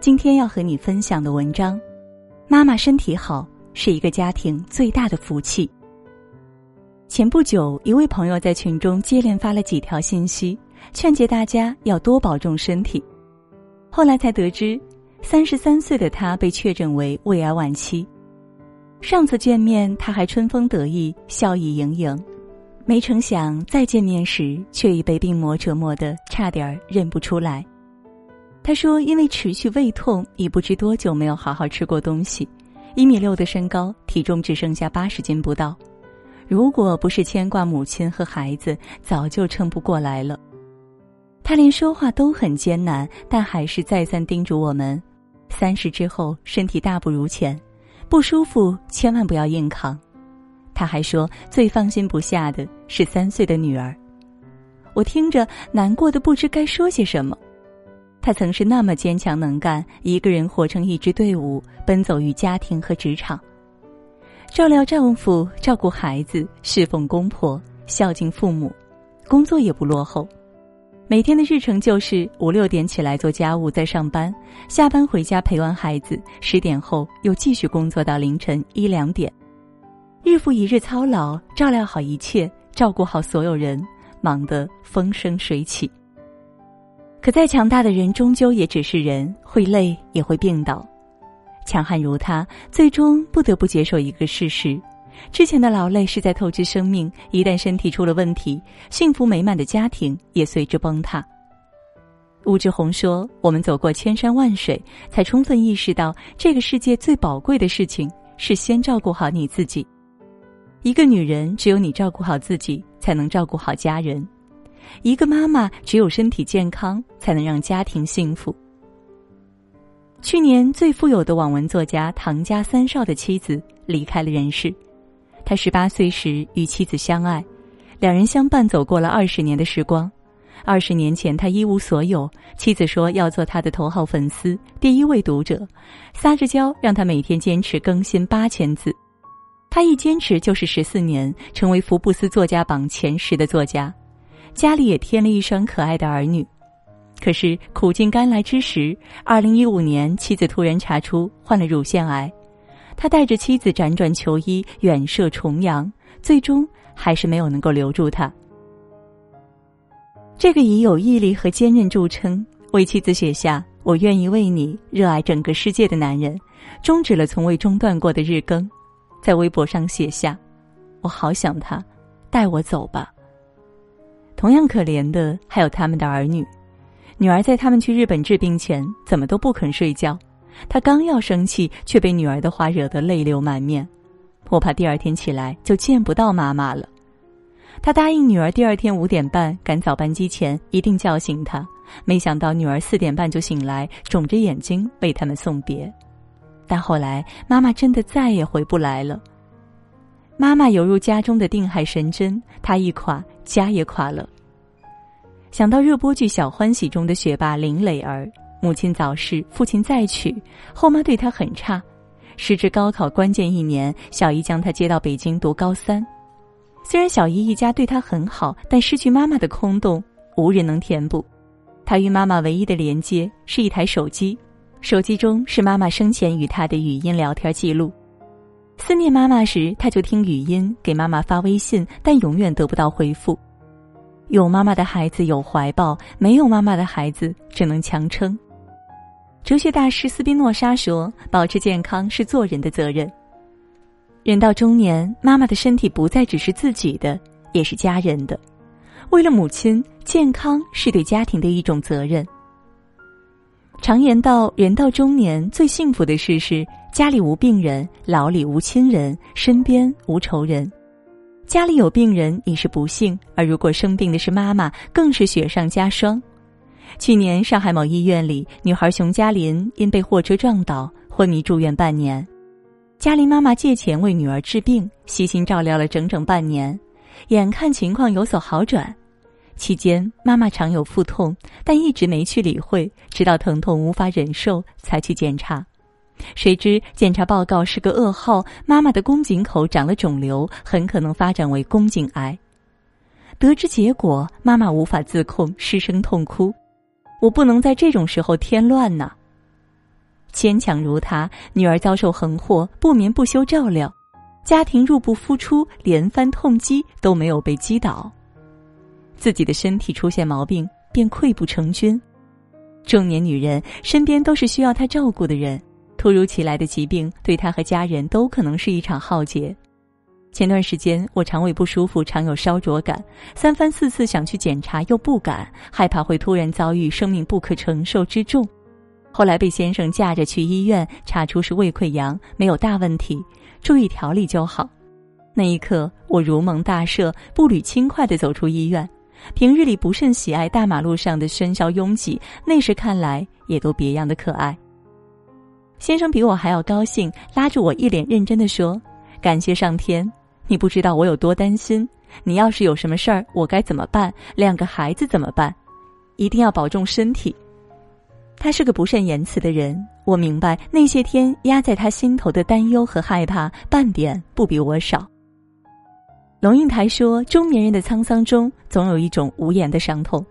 今天要和你分享的文章，妈妈身体好是一个家庭最大的福气。前不久，一位朋友在群中接连发了几条信息，劝诫大家要多保重身体。后来才得知，三十三岁的他被确诊为胃癌晚期。上次见面，他还春风得意、笑意盈盈，没成想再见面时，却已被病魔折磨得差点认不出来。他说：“因为持续胃痛，已不知多久没有好好吃过东西，一米六的身高，体重只剩下八十斤不到。如果不是牵挂母亲和孩子，早就撑不过来了。”他连说话都很艰难，但还是再三叮嘱我们：三十之后身体大不如前。不舒服，千万不要硬扛。他还说，最放心不下的是三岁的女儿。我听着难过的不知该说些什么。他曾是那么坚强能干，一个人活成一支队伍，奔走于家庭和职场，照料丈夫，照顾孩子，侍奉公婆，孝敬父母，工作也不落后。每天的日程就是五六点起来做家务，再上班，下班回家陪完孩子，十点后又继续工作到凌晨一两点，日复一日操劳，照料好一切，照顾好所有人，忙得风生水起。可再强大的人，终究也只是人，会累也会病倒。强悍如他，最终不得不接受一个事实。之前的劳累是在透支生命，一旦身体出了问题，幸福美满的家庭也随之崩塌。吴志红说：“我们走过千山万水，才充分意识到，这个世界最宝贵的事情是先照顾好你自己。一个女人，只有你照顾好自己，才能照顾好家人；一个妈妈，只有身体健康，才能让家庭幸福。”去年最富有的网文作家唐家三少的妻子离开了人世。他十八岁时与妻子相爱，两人相伴走过了二十年的时光。二十年前他一无所有，妻子说要做他的头号粉丝、第一位读者，撒着娇让他每天坚持更新八千字。他一坚持就是十四年，成为福布斯作家榜前十的作家，家里也添了一双可爱的儿女。可是苦尽甘来之时，二零一五年妻子突然查出患了乳腺癌。他带着妻子辗转求医，远涉重洋，最终还是没有能够留住他。这个以有毅力和坚韧著称，为妻子写下“我愿意为你热爱整个世界”的男人，终止了从未中断过的日更，在微博上写下：“我好想他，带我走吧。”同样可怜的还有他们的儿女，女儿在他们去日本治病前，怎么都不肯睡觉。他刚要生气，却被女儿的话惹得泪流满面。我怕第二天起来就见不到妈妈了。他答应女儿第二天五点半赶早班机前一定叫醒她，没想到女儿四点半就醒来，肿着眼睛为他们送别。但后来妈妈真的再也回不来了。妈妈犹如家中的定海神针，她一垮，家也垮了。想到热播剧《小欢喜》中的学霸林磊儿。母亲早逝，父亲再娶，后妈对他很差。时至高考关键一年，小姨将他接到北京读高三。虽然小姨一家对他很好，但失去妈妈的空洞无人能填补。他与妈妈唯一的连接是一台手机，手机中是妈妈生前与他的语音聊天记录。思念妈妈时，他就听语音给妈妈发微信，但永远得不到回复。有妈妈的孩子有怀抱，没有妈妈的孩子只能强撑。哲学大师斯宾诺莎说：“保持健康是做人的责任。人到中年，妈妈的身体不再只是自己的，也是家人的。为了母亲，健康是对家庭的一种责任。常言道，人到中年最幸福的事是家里无病人，牢里无亲人，身边无仇人。家里有病人已是不幸，而如果生病的是妈妈，更是雪上加霜。”去年，上海某医院里，女孩熊嘉林因被货车撞倒昏迷住院半年。嘉林妈妈借钱为女儿治病，悉心照料了整整半年，眼看情况有所好转。期间，妈妈常有腹痛，但一直没去理会，直到疼痛无法忍受才去检查。谁知检查报告是个噩耗，妈妈的宫颈口长了肿瘤，很可能发展为宫颈癌。得知结果，妈妈无法自控，失声痛哭。我不能在这种时候添乱呐。坚强如她，女儿遭受横祸，不眠不休照料，家庭入不敷出，连番痛击都没有被击倒。自己的身体出现毛病，便溃不成军。中年女人身边都是需要她照顾的人，突如其来的疾病对她和家人都可能是一场浩劫。前段时间我肠胃不舒服，常有烧灼感，三番四次想去检查又不敢，害怕会突然遭遇生命不可承受之重。后来被先生架着去医院，查出是胃溃疡，没有大问题，注意调理就好。那一刻我如蒙大赦，步履轻快地走出医院。平日里不甚喜爱大马路上的喧嚣拥挤，那时看来也都别样的可爱。先生比我还要高兴，拉着我一脸认真的说：“感谢上天。”你不知道我有多担心，你要是有什么事儿，我该怎么办？两个孩子怎么办？一定要保重身体。他是个不善言辞的人，我明白那些天压在他心头的担忧和害怕，半点不比我少。龙应台说：“中年人的沧桑中，总有一种无言的伤痛。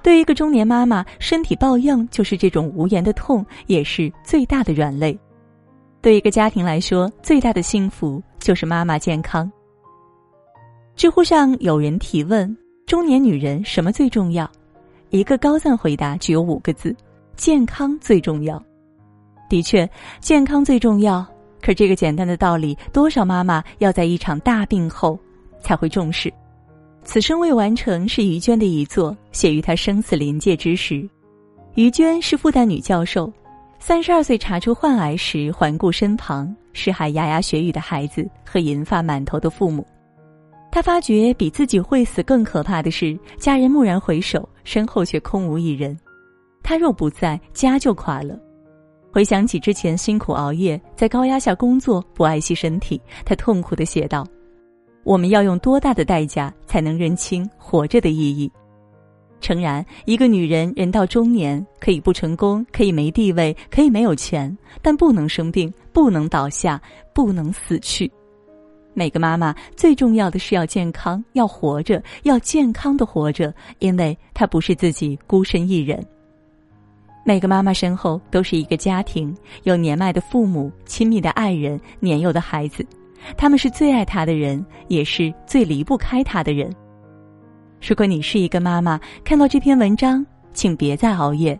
对一个中年妈妈，身体抱恙就是这种无言的痛，也是最大的软肋。”对一个家庭来说，最大的幸福就是妈妈健康。知乎上有人提问：中年女人什么最重要？一个高赞回答只有五个字：健康最重要。的确，健康最重要。可这个简单的道理，多少妈妈要在一场大病后才会重视。此生未完成是于娟的遗作，写于她生死临界之时。于娟是复旦女教授。三十二岁查出患癌时，环顾身旁是还牙牙学语的孩子和银发满头的父母，他发觉比自己会死更可怕的是，家人蓦然回首，身后却空无一人。他若不在，家就垮了。回想起之前辛苦熬夜，在高压下工作，不爱惜身体，他痛苦的写道：“我们要用多大的代价，才能认清活着的意义？”诚然，一个女人人到中年，可以不成功，可以没地位，可以没有钱，但不能生病，不能倒下，不能死去。每个妈妈最重要的是要健康，要活着，要健康的活着，因为她不是自己孤身一人。每个妈妈身后都是一个家庭，有年迈的父母、亲密的爱人、年幼的孩子，他们是最爱他的人，也是最离不开他的人。如果你是一个妈妈，看到这篇文章，请别再熬夜，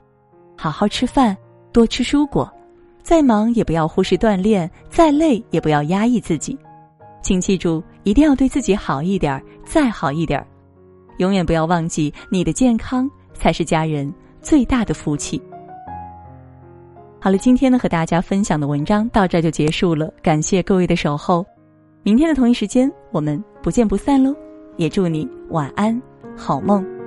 好好吃饭，多吃蔬果，再忙也不要忽视锻炼，再累也不要压抑自己，请记住，一定要对自己好一点，再好一点，永远不要忘记，你的健康才是家人最大的福气。好了，今天呢和大家分享的文章到这就结束了，感谢各位的守候，明天的同一时间我们不见不散喽，也祝你晚安。好梦。